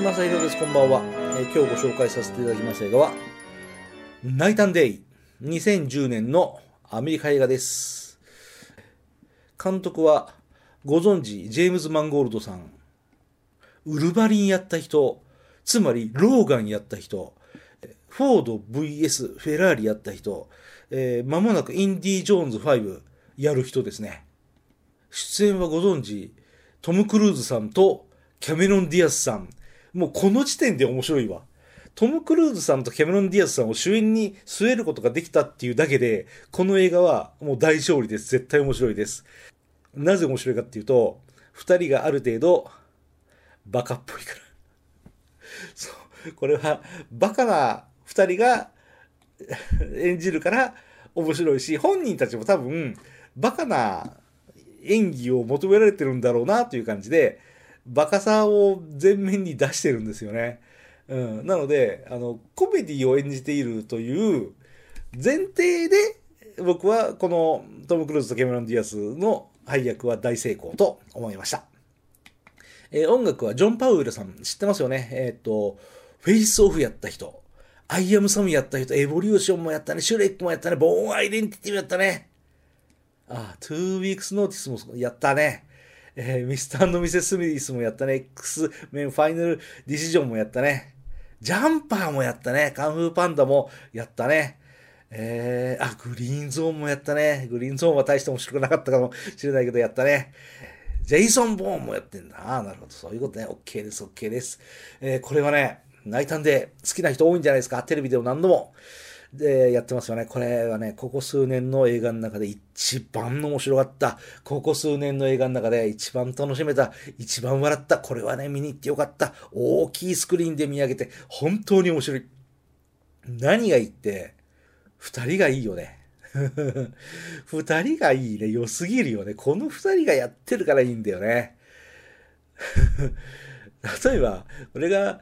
正宏です。こんばんは、えー今日ご紹介させていただきます映画は、ナイタンデイ。2010年のアメリカ映画です。監督は、ご存知、ジェームズ・マンゴールドさん。ウルヴァリンやった人、つまりローガンやった人、フォード VS フェラーリやった人、えー間もなくインディ・ジョーンズ5やる人ですね。出演はご存知、トム・クルーズさんとキャメロン・ディアスさん。もうこの時点で面白いわ。トム・クルーズさんとキャメロン・ディアスさんを主演に据えることができたっていうだけで、この映画はもう大勝利です。絶対面白いです。なぜ面白いかっていうと、二人がある程度、バカっぽいから。そう。これは、バカな二人が演じるから面白いし、本人たちも多分、バカな演技を求められてるんだろうなという感じで、バカさを前面に出してるんですよね。うん。なので、あの、コメディを演じているという前提で、僕はこのトム・クルーズとキャメロン・ディアスの配役は大成功と思いました。えー音楽はジョン・パウエルさん、知ってますよね？えっ、と、フェイスオフやった人、アイアム・サムやった人、エボリューションもやったね、シュレックもやったね、ボーン・アイデンティティもやったね。あ、トゥーウィークスノーティスもやったね。えーミスターミセス・スミスもやったね。X メンファイナルディシジョンもやったね。ジャンパーもやったね。カンフーパンダもやったね。えー、あ、グリーンゾーンもやったね。グリーンゾーンは大して面白くなかったかもしれないけどやったね。ジェイソン・ボーンもやってんだ。あ、なるほど。そういうことね。OK です、OK です。えーこれはね、泣いたんで好きな人多いんじゃないですか。テレビでも何度も。で、やってますよね。これはね、ここ数年の映画の中で一番面白かった。ここ数年の映画の中で一番楽しめた。一番笑った。これはね、見に行ってよかった。大きいスクリーンで見上げて、本当に面白い。何がいいって、二人がいいよね。二人がいいね。良すぎるよね。この二人がやってるからいいんだよね。例えば、俺が、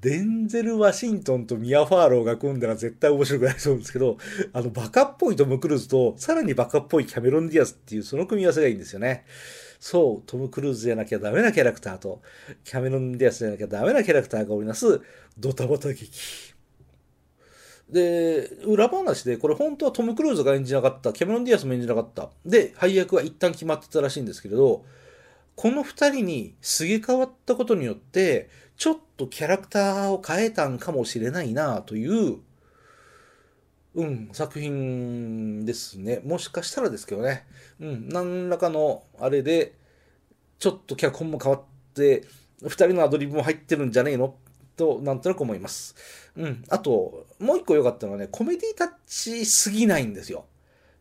デンゼル・ワシントンとミア・ファーローが組んだら絶対面白くなりそうんですけど、あの、バカっぽいトム・クルーズと、さらにバカっぽいキャメロン・ディアスっていう、その組み合わせがいいんですよね。そう、トム・クルーズじゃなきゃダメなキャラクターと、キャメロン・ディアスじゃなきゃダメなキャラクターが織りなす、ドタバタ劇。で、裏話で、これ本当はトム・クルーズが演じなかった、キャメロン・ディアスも演じなかった。で、配役は一旦決まってたらしいんですけれど、この二人にすげ替わったことによって、ちょっとキャラクターを変えたんかもしれないなという、うん、作品ですね。もしかしたらですけどね。うん、何らかのあれで、ちょっと脚本も変わって、二人のアドリブも入ってるんじゃねえの？と、なんとなく思います。うん。あと、もう一個良かったのはね、コメディタッチすぎないんですよ。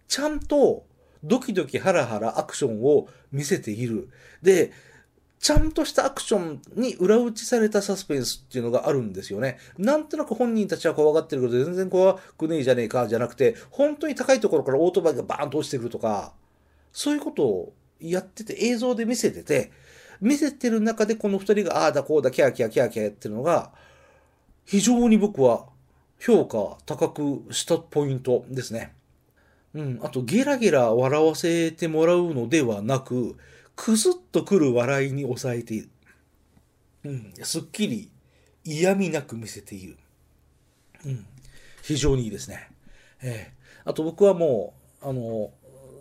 ちゃんと、ドキドキハラハラアクションを見せている。で、ちゃんとしたアクションに裏打ちされたサスペンスっていうのがあるんですよね。なんとなく本人たちは怖がってるけど、全然怖くねえじゃねえか、じゃなくて、本当に高いところからオートバイがバーンと落ちてくるとか、そういうことをやってて、映像で見せてて、見せてる中でこの二人が、ああだこうだ、キャーキャーキャーキャーやってるのが、非常に僕は評価高くしたポイントですね。うん。あと、ゲラゲラ笑わせてもらうのではなく、くすっとくる笑いに抑えている。うん。すっきり嫌味なく見せている。うん。非常にいいですね。ええあと僕はもう、あの、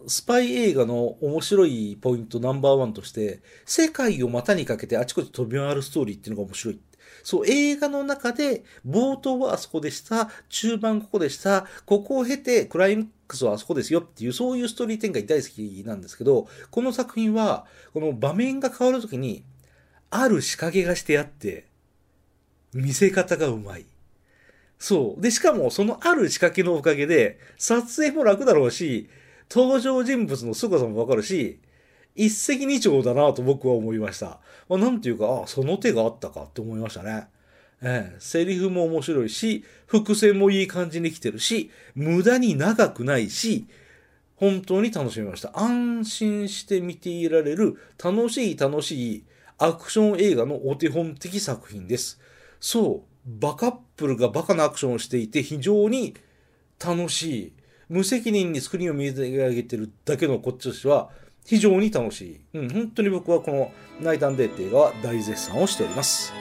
スパイ映画の面白いポイントナンバーワンとして、世界を股にかけてあちこち飛び回るストーリーっていうのが面白い。そう、映画の中で、冒頭はあそこでした、中盤ここでした、ここを経て、クライマックスはあそこですよっていう、そういうストーリー展開大好きなんですけど、この作品は、この場面が変わるときに、ある仕掛けがしてあって、見せ方がうまい。そう。で、しかも、そのある仕掛けのおかげで、撮影も楽だろうし、登場人物の凄さもわかるし、一石二鳥だなと僕は思いました。まあ、なんていうか、あその手があったかって思いましたね。ええ、セリフも面白いし、伏線もいい感じに来てるし、無駄に長くないし、本当に楽しみました。安心して見ていられる、楽しい楽しいアクション映画のお手本的作品です。そう、バカップルがバカなアクションをしていて非常に楽しい。無責任にスクリーンを見上げてるだけのこっちとしては非常に楽しい。うん、本当に僕はこのナイタンデーって映画は大絶賛をしております。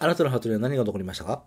あなたのハートには何が残りましたか？